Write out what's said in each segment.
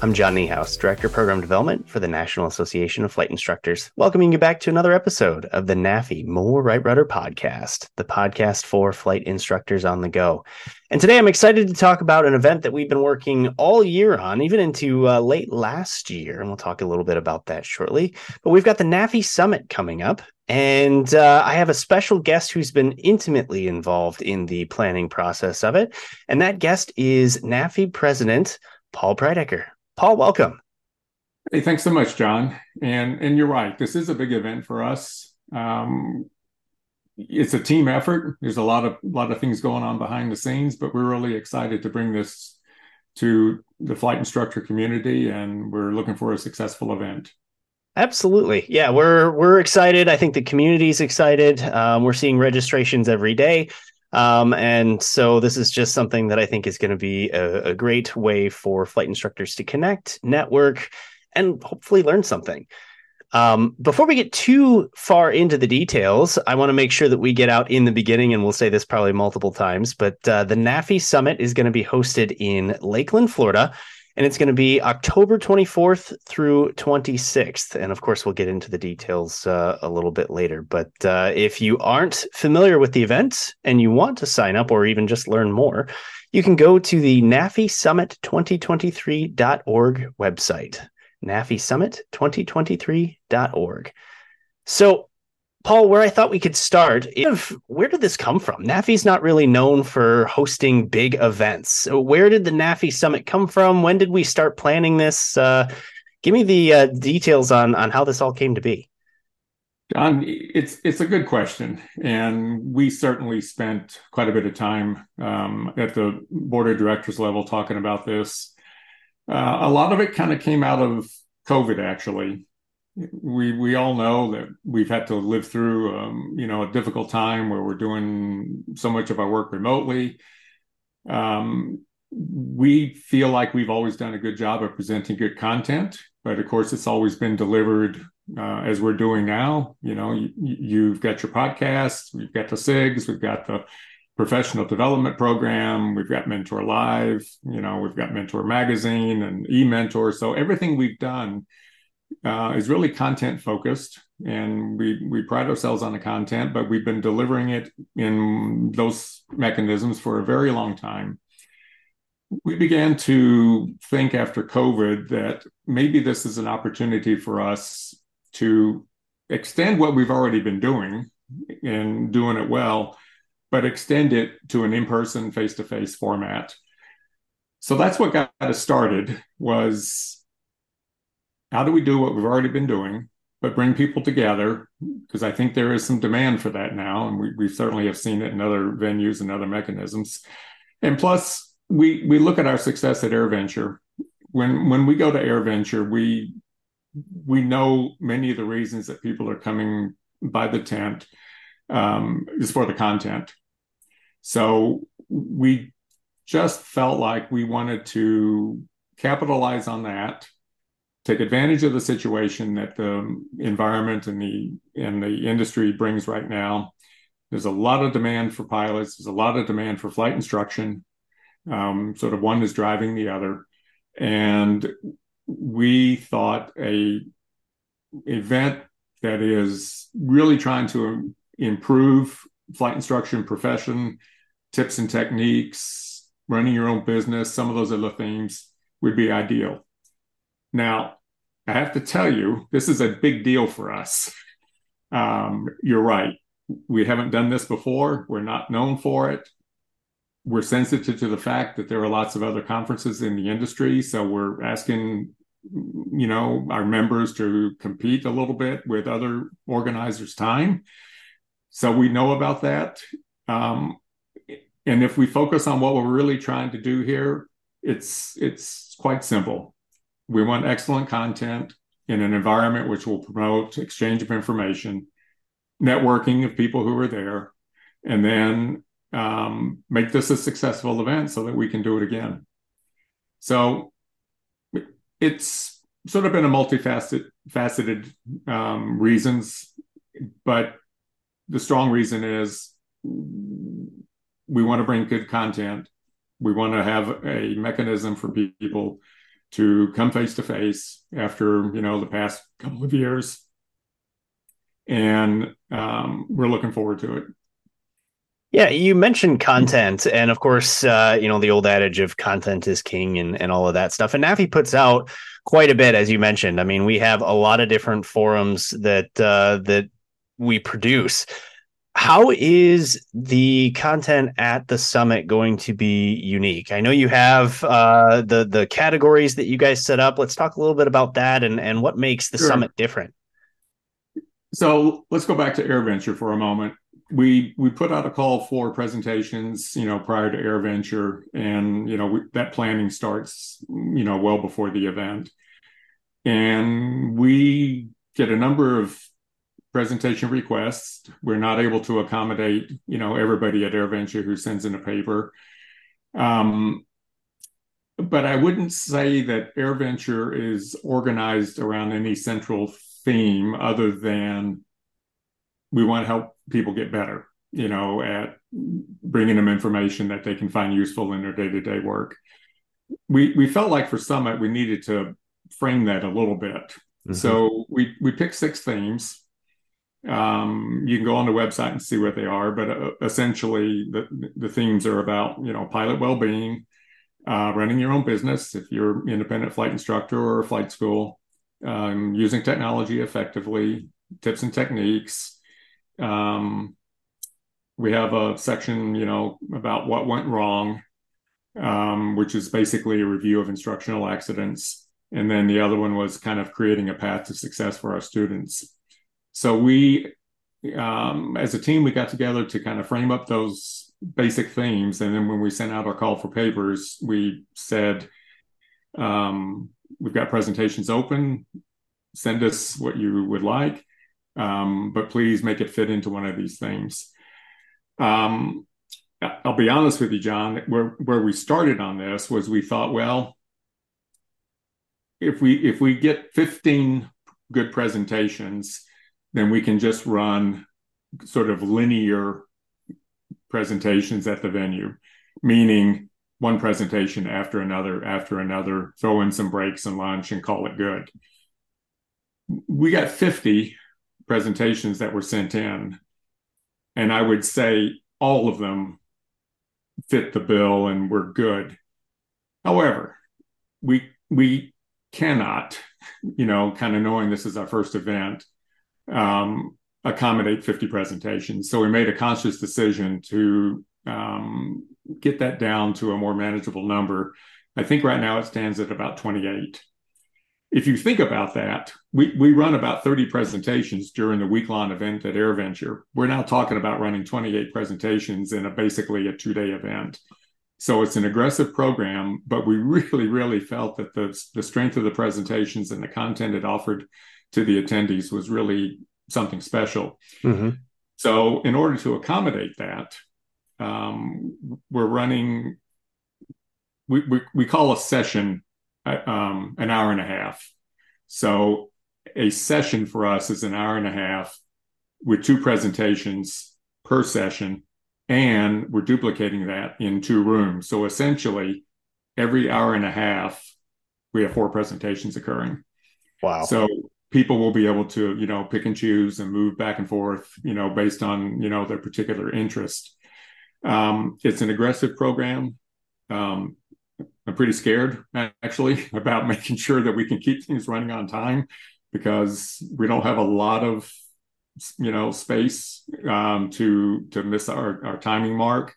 I'm John Niehaus, Director of Program Development for the National Association of Flight Instructors, welcoming you back to another episode of the NAFI More Right Rudder podcast, the podcast for flight instructors on the go. And today I'm excited to talk about an event that we've been working all year on, even into uh, late last year. And we'll talk a little bit about that shortly. But we've got the NAFI Summit coming up. And uh, I have a special guest who's been intimately involved in the planning process of it. And that guest is NAFI President Paul Preidecker. Paul, welcome. Hey, thanks so much, John. And and you're right. This is a big event for us. Um, it's a team effort. There's a lot of lot of things going on behind the scenes, but we're really excited to bring this to the flight instructor community, and we're looking for a successful event. Absolutely, yeah, we're we're excited. I think the community's excited. Um, we're seeing registrations every day. Um, and so this is just something that I think is going to be a, a, great way for flight instructors to connect, network, and hopefully learn something. Um, before we get too far into the details, I want to make sure that we get out in the beginning, and we'll say this probably multiple times, but uh, the NAFI Summit is going to be hosted in Lakeland, Florida and it's going to be October 24th through 26th. And of course, we'll get into the details uh, a little bit later. But uh, if you aren't familiar with the event and you want to sign up or even just learn more, you can go to the NAFI Summit 2023.org website, NAFI Summit 2023.org. So Paul, where I thought we could start, if where did this come from? NAFI's not really known for hosting big events. So where did the NAFI summit come from? When did we start planning this? Uh, give me the uh, details on on how this all came to be. John, it's it's a good question, and we certainly spent quite a bit of time um, at the board of directors level talking about this. Uh, a lot of it kind of came out of COVID, actually we we all know that we've had to live through um, you know a difficult time where we're doing so much of our work remotely. Um, we feel like we've always done a good job of presenting good content, but of course, it's always been delivered uh, as we're doing now. You know, you, you've got your podcast, we've got the SIGs, we've got the professional development program, we've got Mentor Live, you know, we've got Mentor Magazine and eMentor. So everything we've done uh, is really content focused, and we we pride ourselves on the content, but we've been delivering it in those mechanisms for a very long time. We began to think after COVID that maybe this is an opportunity for us to extend what we've already been doing and doing it well, but extend it to an in-person, face-to-face format. So that's what got us started was how do we do what we've already been doing, but bring people together? Because I think there is some demand for that now, and we, we certainly have seen it in other venues and other mechanisms. And plus, we we look at our success at AirVenture. When when we go to AirVenture, we we know many of the reasons that people are coming by the tent um, is for the content. So we just felt like we wanted to capitalize on that take advantage of the situation that the environment and the and the industry brings right now. There's a lot of demand for pilots. There's a lot of demand for flight instruction. Um, sort of one is driving the other, and we thought a event that is really trying to improve flight instruction profession, tips and techniques, running your own business, some of those other themes would be ideal. Now, I have to tell you, this is a big deal for us. Um, you're right. We haven't done this before. We're not known for it. We're sensitive to the fact that there are lots of other conferences in the industry. So we're asking, you know, our members to compete a little bit with other organizers' time. So we know about that. Um, and if we focus on what we're really trying to do here, it's it's quite simple we want excellent content in an environment which will promote exchange of information, networking of people who are there, and then um, make this a successful event so that we can do it again. So it's sort of been a multifaceted faceted um, reasons, but the strong reason is we want to bring good content. We want to have a mechanism for people to come face to face after you know the past couple of years, and um, we're looking forward to it. Yeah, you mentioned content, and of course, uh, you know the old adage of content is king, and and all of that stuff. And NAFI puts out quite a bit, as you mentioned. I mean, we have a lot of different forums that uh, that we produce. How is the content at the summit going to be unique? I know you have uh, the the categories that you guys set up. Let's talk a little bit about that and and what makes the sure. summit different. So let's go back to AirVenture for a moment we we put out a call for presentations you know prior to airventure and you know we, that planning starts you know well before the event and we get a number of presentation requests we're not able to accommodate you know everybody at airventure who sends in a paper um, but i wouldn't say that airventure is organized around any central theme other than we want to help people get better, you know, at bringing them information that they can find useful in their day to day work. We we felt like for Summit we needed to frame that a little bit. Mm-hmm. So we we picked six themes. Um, you can go on the website and see what they are, but uh, essentially the the themes are about you know pilot well being, uh, running your own business if you're independent flight instructor or a flight school, um, using technology effectively, tips and techniques, um, we have a section, you know, about what went wrong, um, which is basically a review of instructional accidents. And then the other one was kind of creating a path to success for our students. So we, um, as a team, we got together to kind of frame up those basic themes. And then when we sent out our call for papers, we said, um, we've got presentations open. Send us what you would like um, but please make it fit into one of these themes." Um, I'll be honest with you, John. Where where we started on this was we thought, well, if we if we get 15 good presentations, then we can just run sort of linear presentations at the venue, meaning one presentation after another after another, throw in some breaks and lunch and call it good. We got 50 presentations that were sent in. And I would say all of them fit the bill and were good. However, we we cannot, you know, kind of knowing this is our first event, um, accommodate 50 presentations. So we made a conscious decision to um, get that down to a more manageable number. I think right now it stands at about 28 if you think about that, we, we run about 30 presentations during the week long event at AirVenture. We're now talking about running 28 presentations in a basically a two day event. So it's an aggressive program, but we really, really felt that the, the strength of the presentations and the content it offered to the attendees was really something special. Mm-hmm. So, in order to accommodate that, um, we're running, we, we, we call a session um, an hour and a half. So a session for us is an hour and a half with two presentations per session, and we're duplicating that in two rooms. So essentially, every hour and a half, we have four presentations occurring. Wow. So people will be able to, you know, pick and choose and move back and forth, you know, based on, you know, their particular interest. Um, it's an aggressive program. Um, I'm pretty scared actually about making sure that we can keep things running on time because we don't have a lot of you know space um, to to miss our, our timing mark.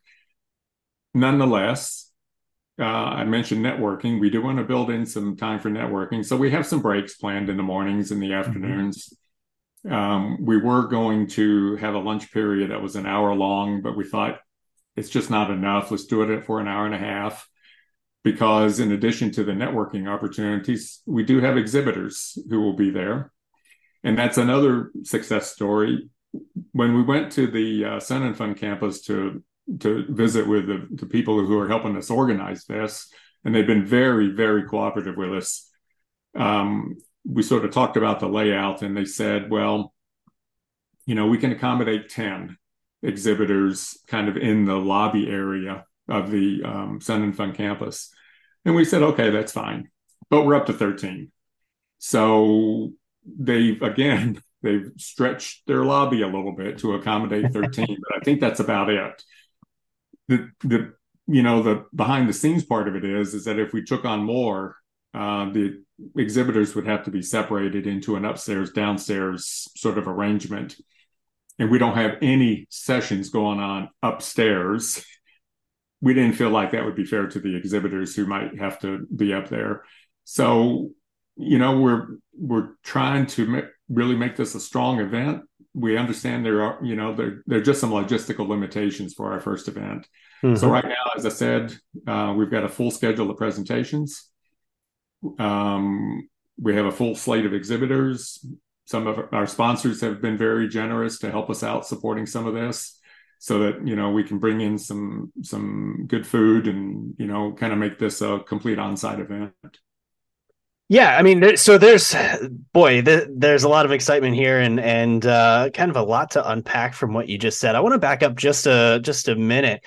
Nonetheless, uh, I mentioned networking. We do want to build in some time for networking, so we have some breaks planned in the mornings and the mm-hmm. afternoons. Mm-hmm. Um, we were going to have a lunch period that was an hour long, but we thought it's just not enough. Let's do it for an hour and a half because in addition to the networking opportunities, we do have exhibitors who will be there. And that's another success story. When we went to the uh, Sun and Fun campus to to visit with the, the people who are helping us organize this, and they've been very, very cooperative with us. Um, we sort of talked about the layout, and they said, well, you know, we can accommodate 10 exhibitors kind of in the lobby area of the um, Sun and Fun campus. And we said, okay, that's fine. but we're up to 13. So they've again they've stretched their lobby a little bit to accommodate 13, but I think that's about it. The the you know the behind the scenes part of it is is that if we took on more, uh, the exhibitors would have to be separated into an upstairs downstairs sort of arrangement, and we don't have any sessions going on upstairs. We didn't feel like that would be fair to the exhibitors who might have to be up there. So you know we're we're trying to really make this a strong event we understand there are you know there, there are just some logistical limitations for our first event. Mm-hmm. so right now as i said uh, we've got a full schedule of presentations. Um, we have a full slate of exhibitors. Some of our sponsors have been very generous to help us out supporting some of this so that you know we can bring in some some good food and you know kind of make this a complete on-site event yeah, I mean, so there's, boy, there's a lot of excitement here, and and uh, kind of a lot to unpack from what you just said. I want to back up just a just a minute.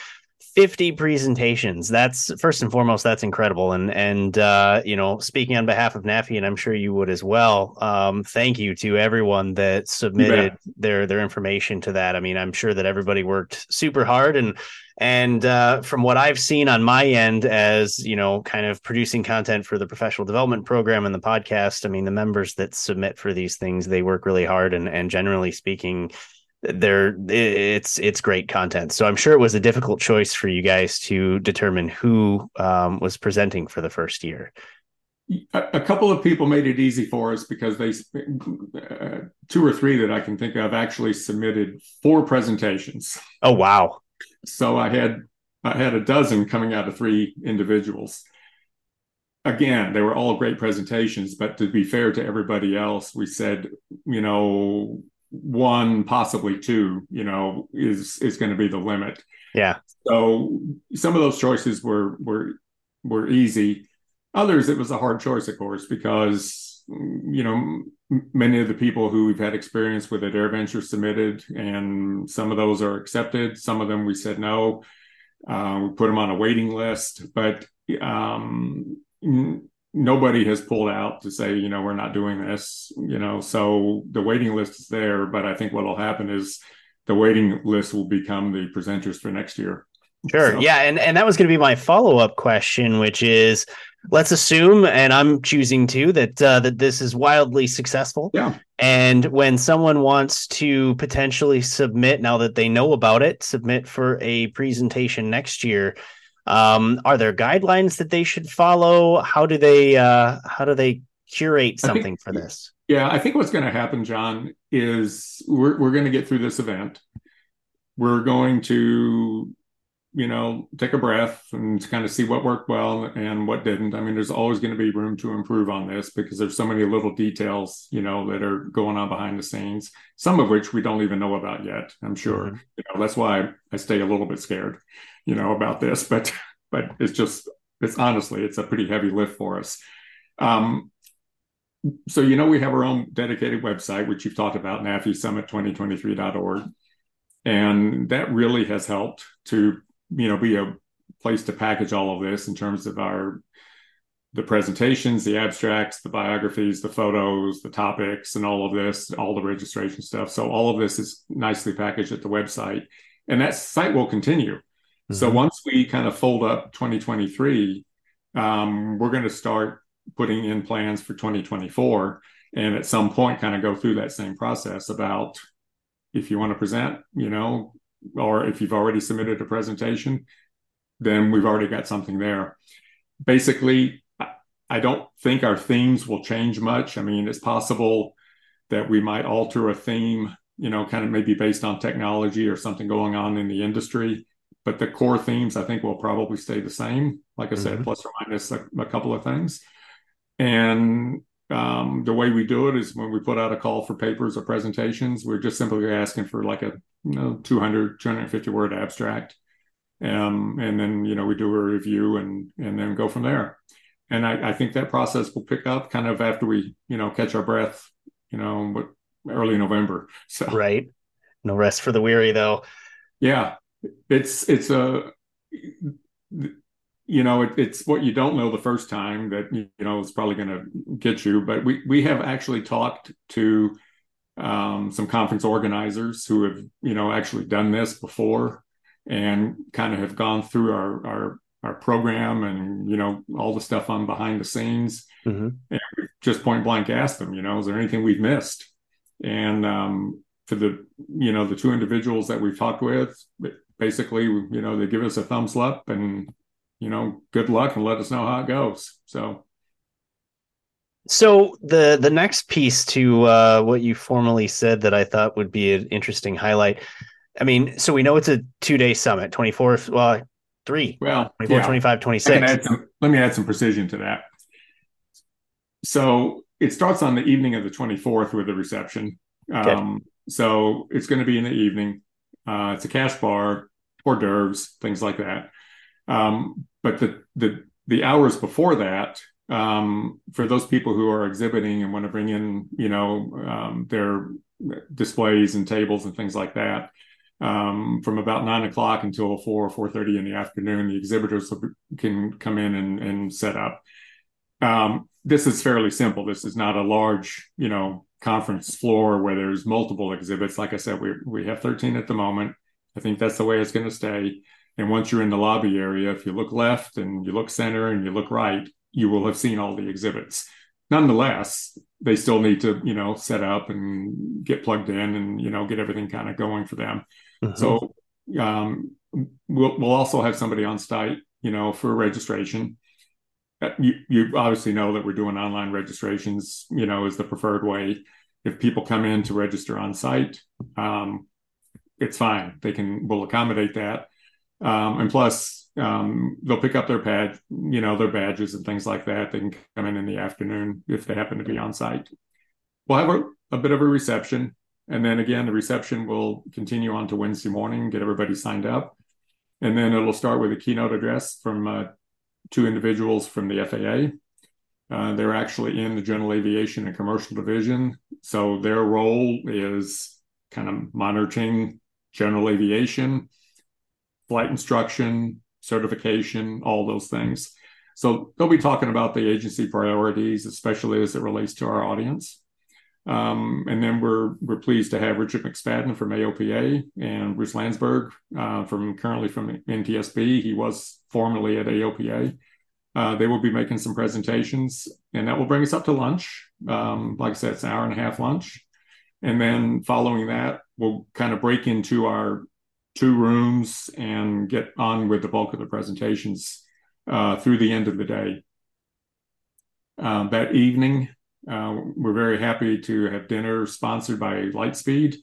50 presentations. That's first and foremost that's incredible. And and uh, you know speaking on behalf of NAFI and I'm sure you would as well um, thank you to everyone that submitted their their information to that. I mean I'm sure that everybody worked super hard. And and uh, from what I've seen on my end, as you know, kind of producing content for the professional development program and the podcast, I mean, the members that submit for these things, they work really hard, and and generally speaking, they're it's it's great content. So I'm sure it was a difficult choice for you guys to determine who um, was presenting for the first year. A, couple of people made it easy for us because they uh, two or three that I can think of actually submitted four presentations. Oh wow! So I had I had a dozen coming out of three individuals. Again, they were all great presentations, but to be fair to everybody else, we said, you know, one, possibly two, you know, is is going to be the limit. Yeah. So some of those choices were were were easy. Others, it was a hard choice, of course, because you know many of the people who we've had experience with at AirVenture submitted, and some of those are accepted. Some of them we said no. Uh, we put them on a waiting list, but um, nobody has pulled out to say, you know, we're not doing this. You know, so the waiting list is there, but I think what will happen is the waiting list will become the presenters for next year. Sure. So. Yeah, and and that was going to be my follow up question, which is let's assume, and I'm choosing to that uh, that this is wildly successful. Yeah. And when someone wants to potentially submit, now that they know about it, submit for a presentation next year. Um, are there guidelines that they should follow? How do they uh, how do they curate something think, for this? Yeah, I think what's going to happen, John, is we're we're going to get through this event. We're going to you know, take a breath and kind of see what worked well and what didn't. I mean, there's always going to be room to improve on this because there's so many little details, you know, that are going on behind the scenes, some of which we don't even know about yet, I'm sure. Mm-hmm. You know, that's why I stay a little bit scared, you know, about this, but but it's just it's honestly it's a pretty heavy lift for us. Um so you know we have our own dedicated website which you've talked about nafisummit2023.org and that really has helped to you know be a place to package all of this in terms of our the presentations, the abstracts, the biographies, the photos, the topics, and all of this, all the registration stuff. So all of this is nicely packaged at the website, and that site will continue. Mm-hmm. So once we kind of fold up 2023, um, we're going to start putting in plans for 2024, and at some point, kind of go through that same process about if you want to present, you know, or if you've already submitted a presentation, then we've already got something there. Basically, I don't think our themes will change much. I mean, it's possible that we might alter a theme, you know, kind of maybe based on technology or something going on in the industry. But the core themes, I think, will probably stay the same. Like I mm-hmm. said, plus or minus a, a couple of things. And um, the way we do it is when we put out a call for papers or presentations, we're just simply asking for like a you know 200 250 word abstract um, and then you know we do a review and and then go from there and I, I think that process will pick up kind of after we you know catch our breath you know early november so right no rest for the weary though yeah it's it's a you know, it, it's what you don't know the first time that you know is probably going to get you. But we we have actually talked to um, some conference organizers who have you know actually done this before and kind of have gone through our our our program and you know all the stuff on behind the scenes mm-hmm. and just point blank asked them you know is there anything we've missed and um, for the you know the two individuals that we've talked with basically you know they give us a thumbs up and you know good luck and let us know how it goes so so the the next piece to uh, what you formally said that I thought would be an interesting highlight. I mean, so we know it's a two day summit, 24th, well, three, well, 24, yeah. 25, 26. Some, let me add some precision to that. So it starts on the evening of the 24th with the reception. Okay. Um, so it's going to be in the evening. Uh, it's a cash bar, hors d'oeuvres, things like that. Um, but the, the, the hours before that, um, for those people who are exhibiting and want to bring in, you know, um, their displays and tables and things like that, um, from about nine o'clock until four or four thirty in the afternoon, the exhibitors can come in and, and set up. Um, this is fairly simple. This is not a large, you know, conference floor where there's multiple exhibits. Like I said, we we have 13 at the moment. I think that's the way it's going to stay. And once you're in the lobby area, if you look left and you look center and you look right, you will have seen all the exhibits. Nonetheless, they still need to, you know, set up and get plugged in and, you know, get everything kind of going for them. Mm-hmm. So um, we'll, we'll also have somebody on site, you know, for registration. Uh, you, you obviously know that we're doing online registrations, you know, is the preferred way. If people come in to register on site, um, it's fine. They can, we'll accommodate that. Um, and plus, um, they'll pick up their pad, you know, their badges and things like that. They can come in in the afternoon if they happen to be on site. We'll have a, a bit of a reception. And then again, the reception will continue on to Wednesday morning, get everybody signed up. And then it'll start with a keynote address from uh, two individuals from the FAA. Uh, they're actually in the general aviation and commercial division. So their role is kind of monitoring general aviation, flight instruction, certification, all those things. So they'll be talking about the agency priorities, especially as it relates to our audience. Um, and then we're we're pleased to have Richard McSpadden from AOPA and Bruce Landsberg uh, from currently from NTSB. He was formerly at AOPA. Uh, they will be making some presentations, and that will bring us up to lunch. Um, like I said, it's an hour and a half lunch, and then following that, we'll kind of break into our two rooms and get on with the bulk of the presentations uh, through the end of the day. Uh, that evening, uh, we're very happy to have dinner sponsored by Lightspeed,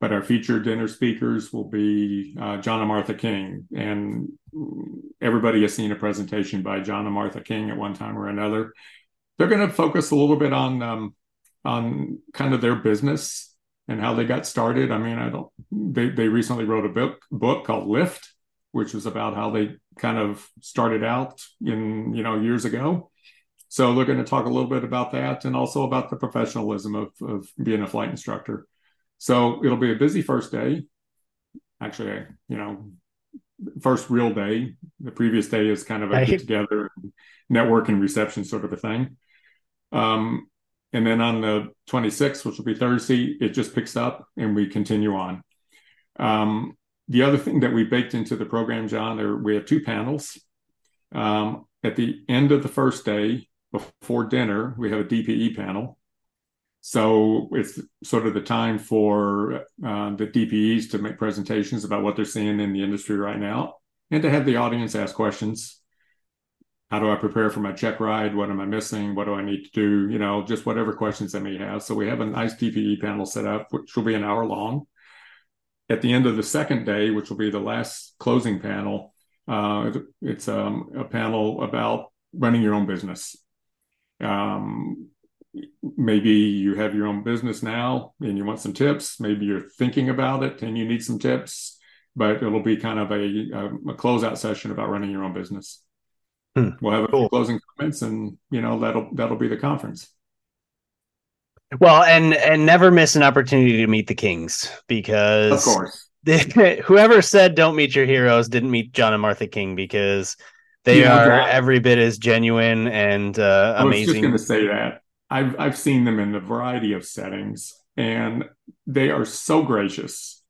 but our featured dinner speakers will be uh, John and Martha King. And everybody has seen a presentation by John and Martha King at one time or another. They're going to focus a little bit on um, on kind of their business and how they got started. I mean, I don't. They they recently wrote a book book called Lift, which was about how they kind of started out in you know years ago. So they're going to talk a little bit about that and also about the professionalism of of being a flight instructor. So it'll be a busy first day. Actually, you know, first real day. The previous day is kind of a get together, network and reception sort of a thing. Um, and then on the 26th, which will be Thursday, it just picks up and we continue on. Um, the other thing that we baked into the program, John, are we have two panels. Um, at the end of the first day, before dinner, we have a DPE panel. So it's sort of the time for uh, the DPEs to make presentations about what they're seeing in the industry right now and to have the audience ask questions how do I prepare for my check ride? What am I missing? What do I need to do? You know, just whatever questions I may have. So we have a nice DPE panel set up, which will be an hour long. At the end of the second day, which will be the last closing panel, uh, it's um, a panel about running your own business. Um, maybe you have your own business now and you want some tips. Maybe you're thinking about it and you need some tips, but it'll be kind of a, a, a closeout session about running your own business. Hmm. We'll have a cool. closing comments, and you know that'll that'll be the conference. Well, and and never miss an opportunity to meet the Kings because of course whoever said don't meet your heroes didn't meet John and Martha King because they yeah, are every bit as genuine and uh, amazing. I was just going to say that I've I've seen them in a variety of settings, and they are so gracious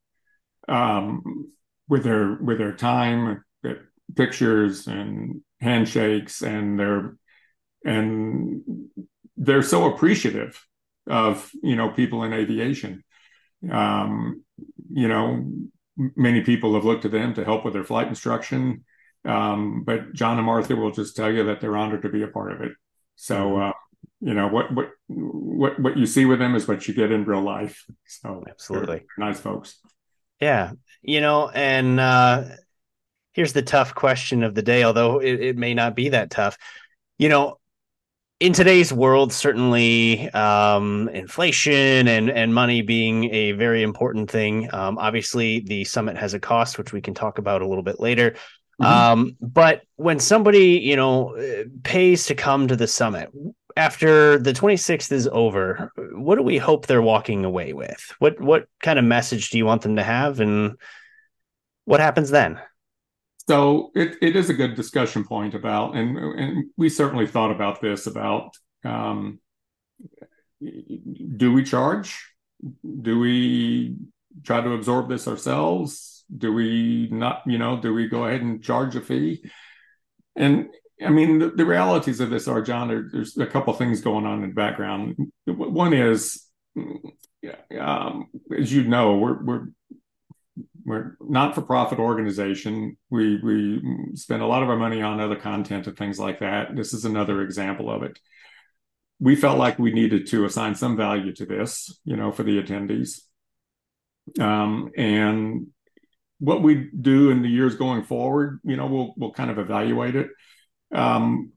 um, with their with their time, pictures and handshakes, and they're and they're so appreciative of you know people in aviation. Um, you know, many people have looked to them to help with their flight instruction. Um, but John and Martha will just tell you that they're honored to be a part of it. So, mm-hmm. uh, you know, what, what, what, what you see with them is what you get in real life. So absolutely nice folks. Yeah. You know, and, uh, here's the tough question of the day, although it, it may not be that tough. You know, in today's world, certainly um, inflation and and money being a very important thing. Um, obviously, the summit has a cost, which we can talk about a little bit later. Mm-hmm. Um, but when somebody you know pays to come to the summit after the 26th is over, what do we hope they're walking away with? What what kind of message do you want them to have, and what happens then? So it, it is a good discussion point about, and and we certainly thought about this about um, do we charge? Do we try to absorb this ourselves? Do we not, you know, do we go ahead and charge a fee? And I mean, the, the realities of this are, John, there, there's a couple things going on in the background. One is, um, as you know, we're, we're we're not for profit organization. We we spend a lot of our money on other content and things like that. This is another example of it. We felt like we needed to assign some value to this, you know, for the attendees. Um, and what we do in the years going forward, you know, we'll we'll kind of evaluate it. Um,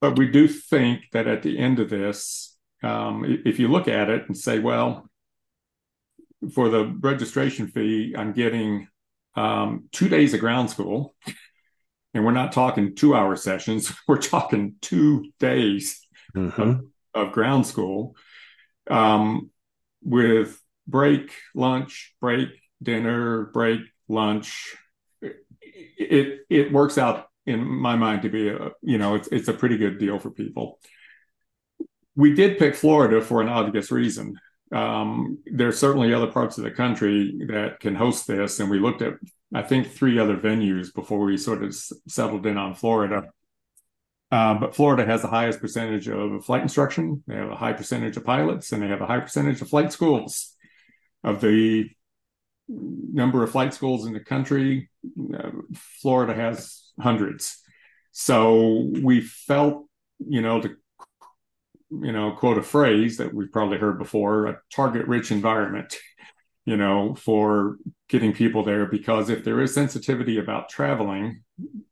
but we do think that at the end of this, um, if you look at it and say, well, for the registration fee, I'm getting um, two days of ground school. And we're not talking two hour sessions, we're talking two days mm-hmm. of, of, ground school um, with break, lunch, break, dinner, break, lunch. It, it works out in my mind to be a you know it's it's a pretty good deal for people. We did pick Florida for an obvious reason um, there's certainly other parts of the country that can host this. And we looked at, I think, three other venues before we sort of settled in on Florida. Uh, but Florida has the highest percentage of flight instruction. They have a high percentage of pilots, and they have a high percentage of flight schools. Of the number of flight schools in the country, uh, Florida has hundreds. So we felt, you know, to you know, quote a phrase that we've probably heard before, a target rich environment, you know, for getting people there. Because if there is sensitivity about traveling,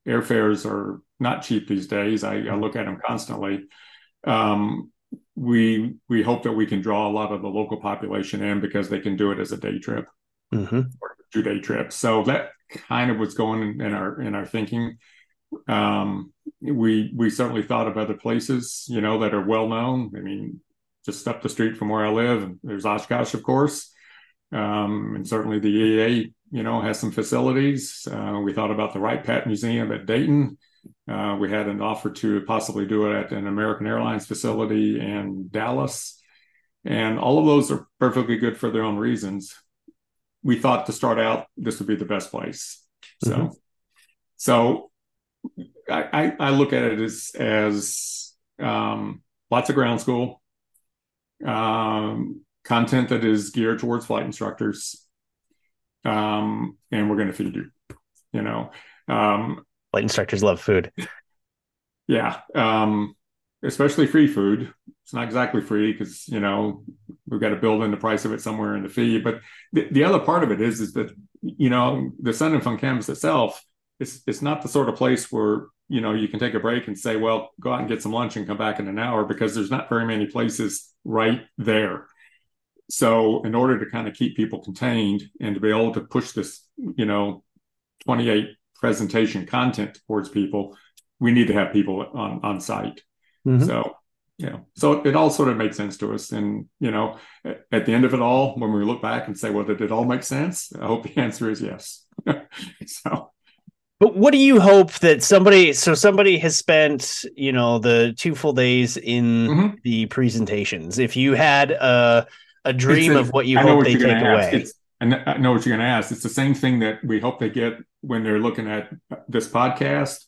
airfares are not cheap these days. I, I look at them constantly. Um, we we hope that we can draw a lot of the local population in because they can do it as a day trip mm-hmm. or two day trip. So that kind of what's going in, our in our thinking. Um, we we certainly thought of other places, you know, that are well known. I mean, just up the street from where I live, there's Oshkosh, of course, um, and certainly the EAA, you know, has some facilities. Uh, we thought about the Wright Pat Museum at Dayton. Uh, we had an offer to possibly do it at an American Airlines facility in Dallas, and all of those are perfectly good for their own reasons. We thought to start out, this would be the best place. So, mm-hmm. so I, I look at it as as um, lots of ground school um, content that is geared towards flight instructors, um, and we're going to feed you. You know, um, flight instructors love food. Yeah, um, especially free food. It's not exactly free because you know we've got to build in the price of it somewhere in the fee. But the, the other part of it is is that you know the Sun and Fun Campus itself. It's, it's not the sort of place where you know you can take a break and say well go out and get some lunch and come back in an hour because there's not very many places right there so in order to kind of keep people contained and to be able to push this you know 28 presentation content towards people we need to have people on on site mm-hmm. so yeah so it all sort of makes sense to us and you know at the end of it all when we look back and say well did it all make sense i hope the answer is yes so But what do you hope that somebody so somebody has spent, you know, the two full days in mm-hmm. the presentations. If you had a a dream a, of what you hope what they take away. It's, I know what you're going to ask. It's the same thing that we hope they get when they're looking at this podcast,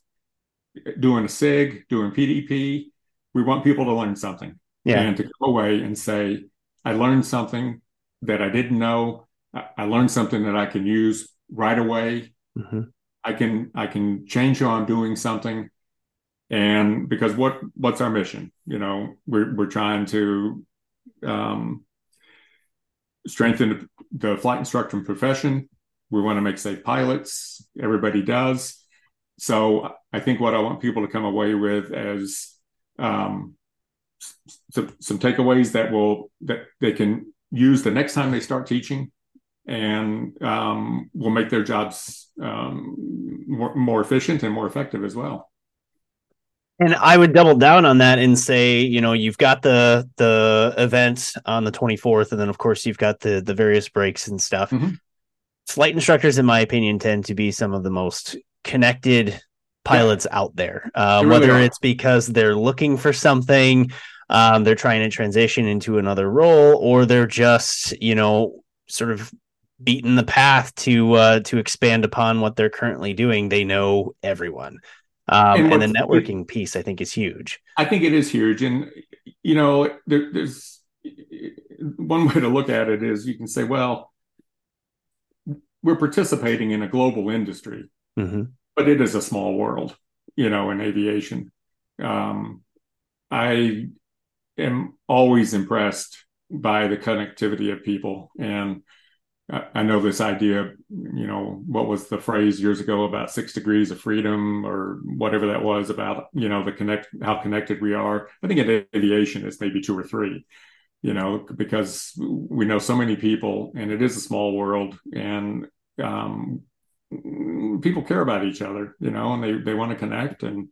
doing a SIG, doing PDP. We want people to learn something yeah. and to go away and say, I learned something that I didn't know. I learned something that I can use right away. Mm-hmm. I can I can change how I'm doing something, and because what what's our mission? You know, we're we're trying to um, strengthen the flight instructor profession. We want to make safe pilots. Everybody does. So I think what I want people to come away with as um, some, some takeaways that will that they can use the next time they start teaching and um, will make their jobs um, more, more efficient and more effective as well. And I would double down on that and say, you know, you've got the the event on the 24th, and then of course you've got the the various breaks and stuff. Mm-hmm. Flight instructors, in my opinion, tend to be some of the most connected pilots yeah. out there. Uh, really whether are. it's because they're looking for something, um, they're trying to transition into another role, or they're just, you know, sort of beaten the path to uh, to expand upon what they're currently doing. They know everyone, um, and, and, the networking it, piece I think is huge. I think it is huge, and you know, there, there's one way to look at it is you can say, well, we're participating in a global industry, mm-hmm. But it is a small world, you know, in aviation. Um, I am always impressed by the connectivity of people and I know this idea, you know, what was the phrase years ago about six degrees of freedom or whatever that was about, you know, the connect, how connected we are. I think in aviation, it's maybe two or three, you know, because we know so many people and it is a small world and um, people care about each other, you know, and they, they want to connect and,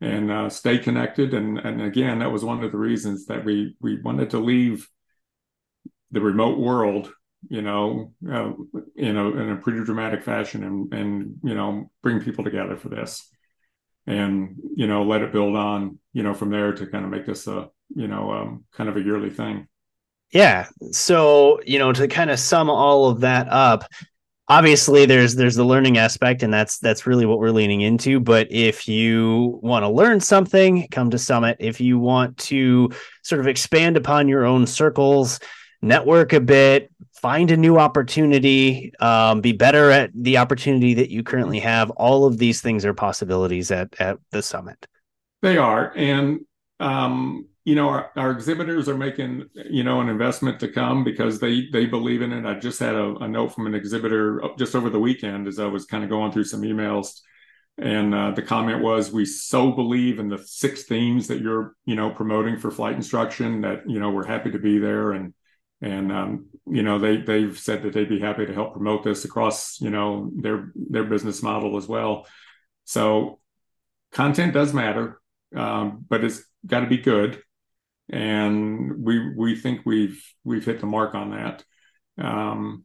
and uh, stay connected. And, and again, that was one of the reasons that we, we wanted to leave the remote world you know, uh, you know, in a pretty dramatic fashion, and and you know, bring people together for this, and you know, let it build on, you know, from there to kind of make this a, you know, um, kind of a yearly thing. Yeah. So you know, to kind of sum all of that up, obviously there's there's the learning aspect and that's that's really what we're leaning into but if you want to learn something come to summit if you want to sort of expand upon your own circles network a bit find a new opportunity, um, be better at the opportunity that you currently have. All of these things are possibilities at at the summit. They are, and um, you know, our, our, exhibitors are making you know an investment to come because they they believe in it. I just had a, a note from an exhibitor just over the weekend as I was kind of going through some emails. And uh, the comment was, "We so believe in the six themes that you're, you know, promoting for flight instruction that you know we're happy to be there." And and um, you know they they've said that they'd be happy to help promote this across you know their their business model as well. So content does matter, um, but it's got to be good, and we we think we've we've hit the mark on that. Um,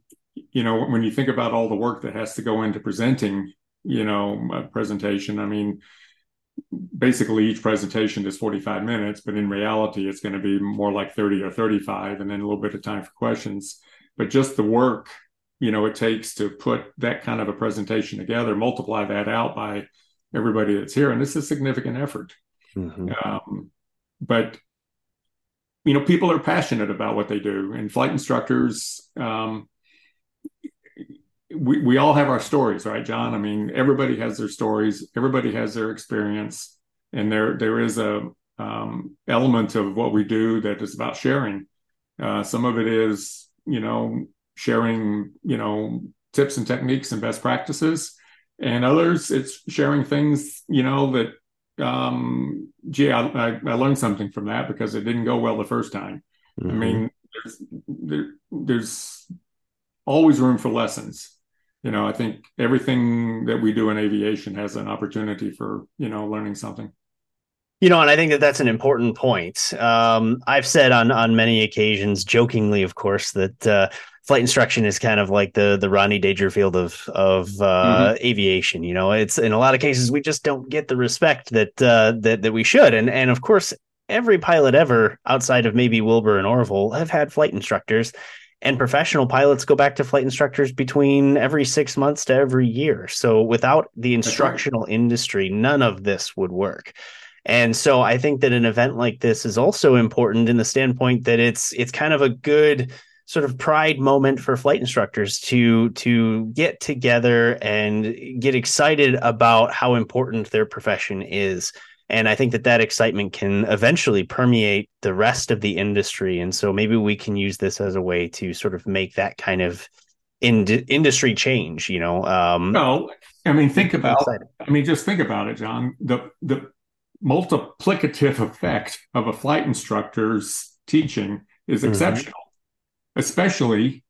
you know when you think about all the work that has to go into presenting you know a presentation, I mean basically each presentation is 45 minutes, but in reality, it's going to be more like 30 or 35, and then a little bit of time for questions. But just the work, you know, it takes to put that kind of a presentation together, multiply that out by everybody that's here, and it's a significant effort. Mm-hmm. Um, but you know, people are passionate about what they do, and flight instructors. Um, we, we all have our stories, right, John? I mean, everybody has their stories, everybody has their experience, and there there is a um, element of what we do that is about sharing. Uh, some of it is, you know, sharing, you know, tips and techniques and best practices, and others it's sharing things, you know, that, um, gee, I, I, I learned something from that because it didn't go well the first time. Mm-hmm. I mean, there's, there, there's always room for lessons you know, I think everything that we do in aviation has an opportunity for, you know, learning something. You know, and I think that that's an important point. Um, I've said on on many occasions, jokingly, of course, that uh, flight instruction is kind of like the the Rodney Dangerfield of of uh, mm-hmm. aviation. You know, it's in a lot of cases we just don't get the respect that uh, that that we should. And and of course, every pilot ever outside of maybe Wilbur and Orville have had flight instructors. And professional pilots go back to flight instructors between every six months to every year. So without the instructional right. industry, none of this would work. And so I think that an event like this is also important in the standpoint that it's it's kind of a good sort of pride moment for flight instructors to to get together and get excited about how important their profession is and i think that that excitement can eventually permeate the rest of the industry and so maybe we can use this as a way to sort of make that kind of in- industry change you know um no i mean think about i mean just think about it john the the multiplicative effect of a flight instructor's teaching is mm-hmm. exceptional, mm-hmm. Especially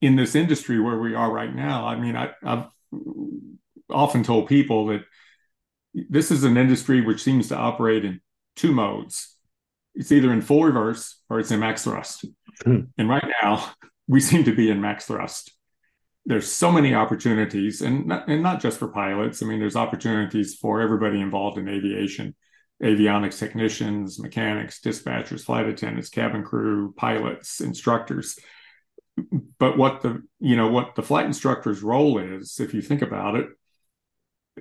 in this industry where we are right now. I mean, I, have often told people that this is an industry which seems to operate in two modes. It's either in full reverse or it's in max thrust. Mm-hmm. And right now, we seem to be in max thrust there's so many opportunities and not, and not just for pilots i mean there's opportunities for everybody involved in aviation avionics technicians mechanics dispatchers flight attendants cabin crew pilots instructors but what the you know what the flight instructor's role is if you think about it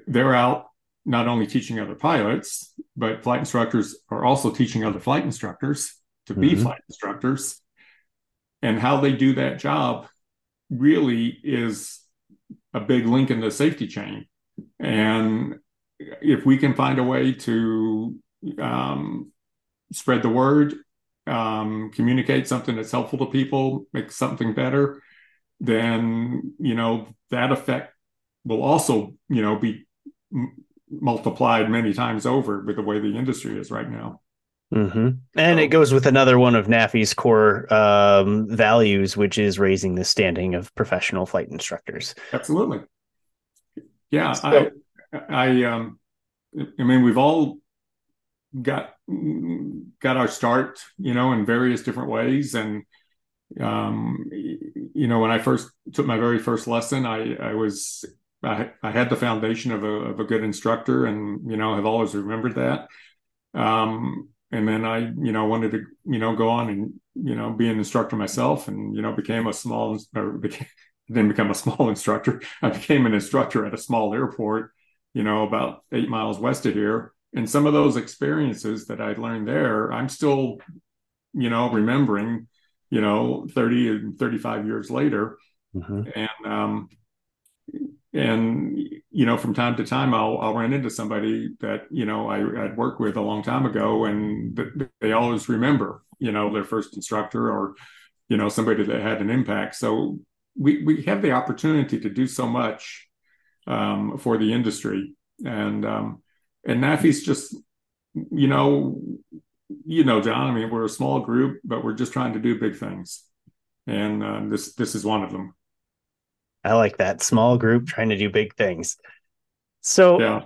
they're out not only teaching other pilots but flight instructors are also teaching other flight instructors to be mm-hmm. flight instructors and how they do that job really is a big link in the safety chain. And if we can find a way to um, spread the word, um, communicate something that's helpful to people, make something better, then you know that effect will also you know be m- multiplied many times over with the way the industry is right now. Mm-hmm. And so, it goes with another one of NAFI's core um, values, which is raising the standing of professional flight instructors. Absolutely. Yeah, so, I, I, um, I mean, we've all got got our start, you know, in various different ways, and um, you know, when I first took my very first lesson, I, I was I, I had the foundation of a of a good instructor, and you know, have always remembered that. Um, and then I, you know, wanted to, you know, go on and, you know, be an instructor myself and, you know, became a small, or became, didn't become a small instructor. I became an instructor at a small airport, you know, about eight miles west of here. And some of those experiences that I learned there, I'm still, you know, remembering, you know, 30 and 35 years later. Mm-hmm. And, um, and you know from time to time i'll i'll run into somebody that you know i i'd worked with a long time ago and they always remember you know their first instructor or you know somebody that had an impact so we we have the opportunity to do so much um, for the industry and um, and NAFI's just you know you know john i mean we're a small group but we're just trying to do big things and uh, this this is one of them I like that small group trying to do big things. So, yeah.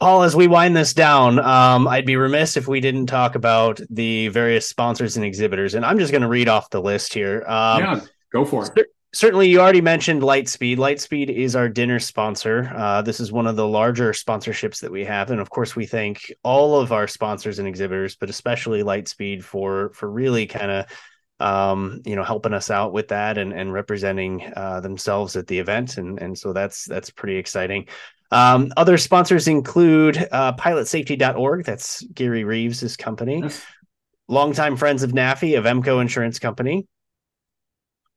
Paul, as we wind this down, um, I'd be remiss if we didn't talk about the various sponsors and exhibitors. And I'm just going to read off the list here. Um, yeah, go for it. Certainly, you already mentioned Lightspeed. Lightspeed is our dinner sponsor. Uh, this is one of the larger sponsorships that we have, and of course, we thank all of our sponsors and exhibitors, but especially Lightspeed for for really kind of um, you know, helping us out with that and, and representing uh, themselves at the event. And, and so that's, that's pretty exciting. Um, other sponsors include uh, pilotsafety.org. That's Gary Reeves' company. Longtime friends of NAFI, Avemco Insurance Company.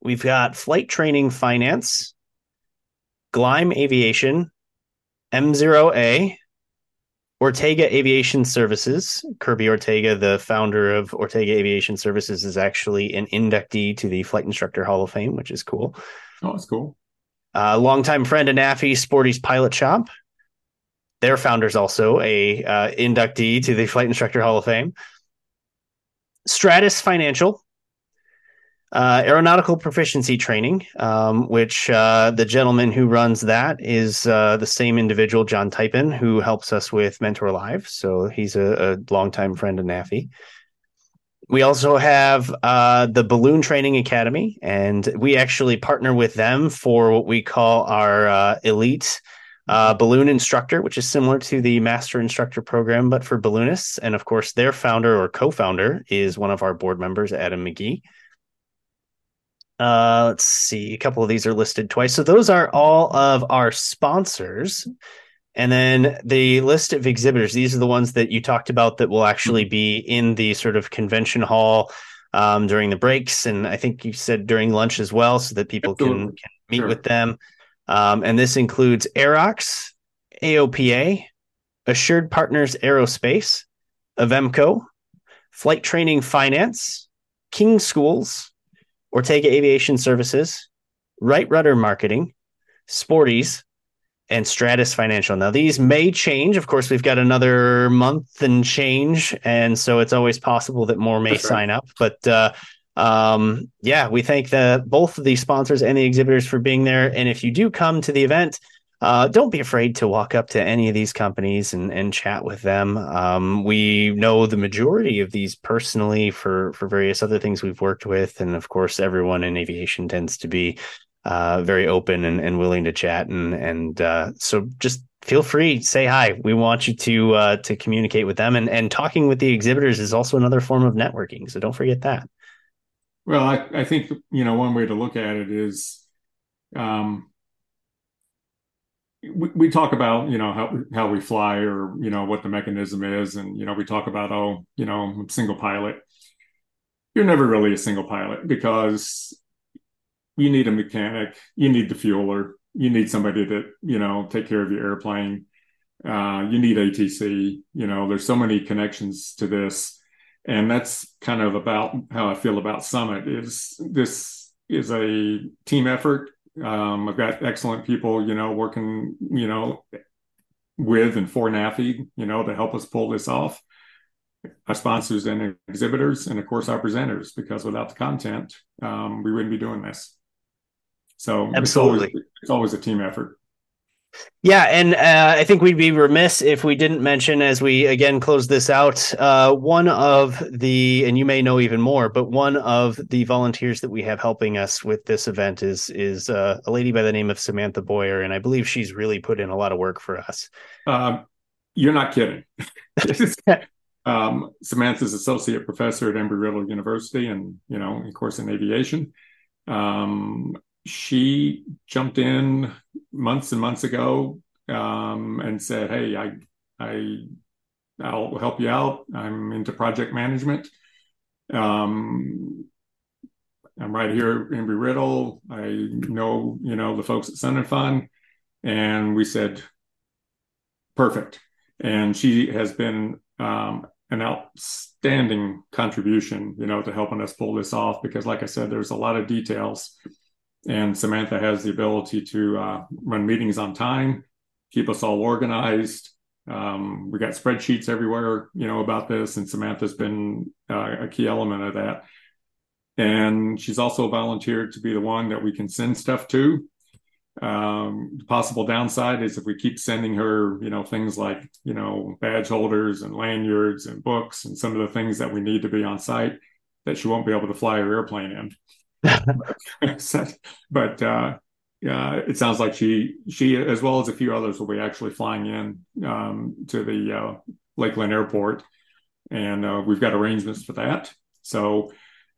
We've got Flight Training Finance, Gleim Aviation, M0A, Ortega Aviation Services, Kirby Ortega, the founder of Ortega Aviation Services, is actually an inductee to the Flight Instructor Hall of Fame, which is cool. Oh, that's cool. Uh, longtime friend of NAFI, Sporty's Pilot Shop. Their founder's also a uh, inductee to the Flight Instructor Hall of Fame. Stratus Financial, uh, aeronautical proficiency training, um, which uh, the gentleman who runs that is uh, the same individual, John Teipen, who helps us with Mentor Live. So he's a, a longtime friend of NAFI. We also have uh, the Balloon Training Academy, and we actually partner with them for what we call our uh, elite uh, balloon instructor, which is similar to the master instructor program, but for balloonists. And of course, their founder or co founder is one of our board members, Adam McGee. Uh, let's see, a couple of these are listed twice. So those are all of our sponsors. And then the list of exhibitors, these are the ones that you talked about that will actually be in the sort of convention hall um, during the breaks. And I think you said during lunch as well, so that people can, can, meet sure. with them. Um, and this includes Aerox, AOPA, Assured Partners Aerospace, Avemco, Flight Training Finance, King Schools, Ortega Aviation Services, Right Rudder Marketing, Sporty's, and Stratus Financial. Now, these may change. Of course, we've got another month and change. And so it's always possible that more may sign up. But uh, um, yeah, we thank the both of the sponsors and the exhibitors for being there. And if you do come to the event, uh, don't be afraid to walk up to any of these companies and, and chat with them. Um, we know the majority of these personally for for various other things we've worked with, and of course, everyone in aviation tends to be uh, very open and, and willing to chat. And and uh, so just feel free, say hi. We want you to uh, to communicate with them, and and talking with the exhibitors is also another form of networking. So don't forget that. Well, I, I think you know one way to look at it is, um, we, we talk about you know how how we fly or you know what the mechanism is, and you know we talk about oh you know single pilot. You're never really a single pilot because you need a mechanic, you need the fueler, you need somebody to you know take care of your airplane. Uh, you need ATC. You know, there's so many connections to this and that's kind of about how I feel about Summit. Is this is a team effort? Um, I've got excellent people, you know, working, you know, with and for NAFI, you know, to help us pull this off. Our sponsors and exhibitors, and of course our presenters, because without the content, um, we wouldn't be doing this. So absolutely, it's always, it's always a team effort. Yeah, and uh, I think we'd be remiss if we didn't mention, as we again close this out, uh, one of the, and you may know even more, but one of the volunteers that we have helping us with this event is is uh, a lady by the name of Samantha Boyer, and I believe she's really put in a lot of work for us. Um, you're not kidding. um, Samantha's associate professor at Embry-Riddle University, and you know, of course, in aviation. Um, she jumped in months and months ago um, and said, "Hey, I, I, I'll help you out. I'm into project management. Um, I'm right here in Embry-Riddle. I know, you know, the folks at Sun and Fun." And we said, "Perfect." And she has been um, an outstanding contribution, you know, to helping us pull this off. Because, like I said, there's a lot of details and Samantha has the ability to uh, run meetings on time, keep us all organized. Um, we got spreadsheets everywhere, you know, about this, and Samantha's been uh, a key element of that. And she's also volunteered to be the one that we can send stuff to. Um, the possible downside is if we keep sending her, you know, things like, you know, badge holders and lanyards and books and some of the things that we need to be on site, that she won't be able to fly her airplane in. but uh, yeah, it sounds like she she as well as a few others will be actually flying in um, to the uh, Lakeland Airport, and uh, we've got arrangements for that. So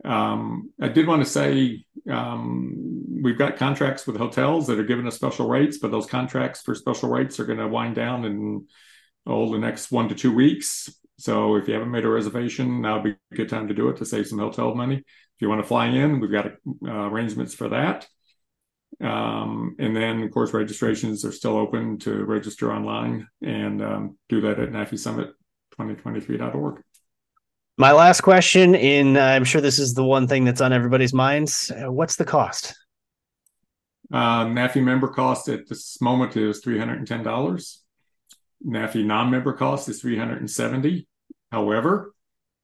um, I did want to say um, we've got contracts with hotels that are giving us special rates, but those contracts for special rates are going to wind down in oh the next one to two weeks. So if you haven't made a reservation, now would be a good time to do it to save some hotel money. If you want to fly in, we've got uh, arrangements for that. Um, and then, of course, registrations are still open to register online and um, do that at NAFISummit2023.org. My last question, in uh, I'm sure this is the one thing that's on everybody's minds. Uh, what's the cost? Uh, NAFI member cost at this moment is $310. NAFI non-member cost is 370. However,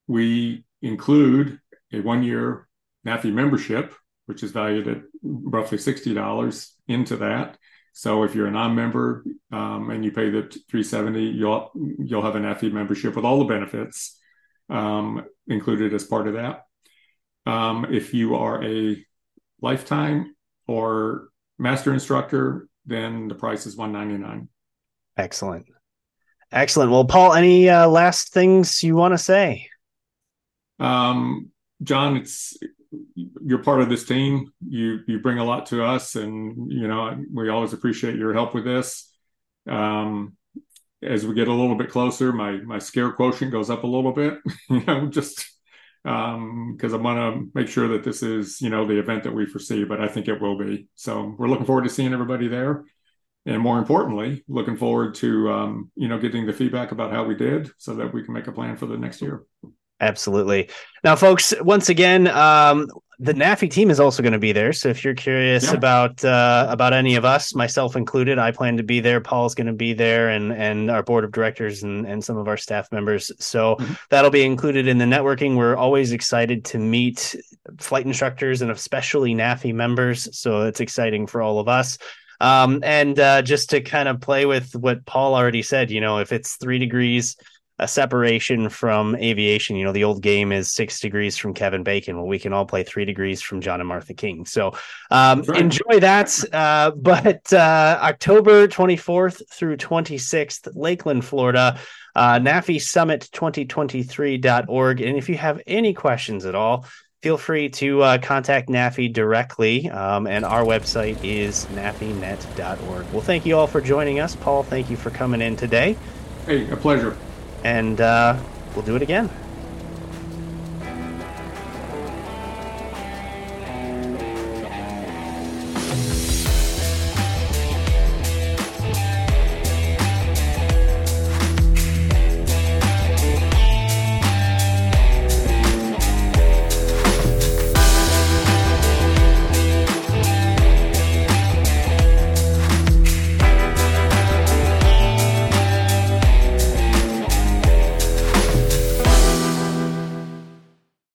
we include a one-year NAFI membership, which is valued at roughly $60 into that. So if you're a non-member um, and you pay the 370, you'll you'll have a NAFI membership with all the benefits. Um, included as part of that. Um, if you are a lifetime or master instructor, then the price is 199 Excellent. Excellent. Well, Paul, any uh, last things you want to say? Um, John, it's you're part of this team. You you bring a lot to us, and you know we always appreciate your help with this. Um, as we get a little bit closer, my my scare quotient goes up a little bit. you know, just because um, I want to make sure that this is you know the event that we foresee, but I think it will be. So we're looking forward to seeing everybody there, and more importantly, looking forward to um, you know getting the feedback about how we did, so that we can make a plan for the next year. Absolutely. Now, folks, once again, um, the NAFI team is also going to be there. So if you're curious yeah. about uh, about any of us, myself included, I plan to be there. Paul's going to be there, and and our board of directors and and some of our staff members. So mm-hmm. that'll be included in the networking. We're always excited to meet flight instructors and especially NAFI members. So it's exciting for all of us. Um, and uh, just to kind of play with what Paul already said, you know, if it's three degrees a separation from aviation. You know, the old game is six degrees from Kevin Bacon. Well, we can all play three degrees from John and Martha King. So um, right. enjoy that. Uh, but uh, October 24th through 26th, Lakeland, Florida, uh, NAFI Summit 2023.org. And if you have any questions at all, feel free to uh, contact NAFI directly. Um, and our website is nafinet.org. Well, thank you all for joining us. Paul, thank you for coming in today. Hey, a pleasure and uh, we'll do it again.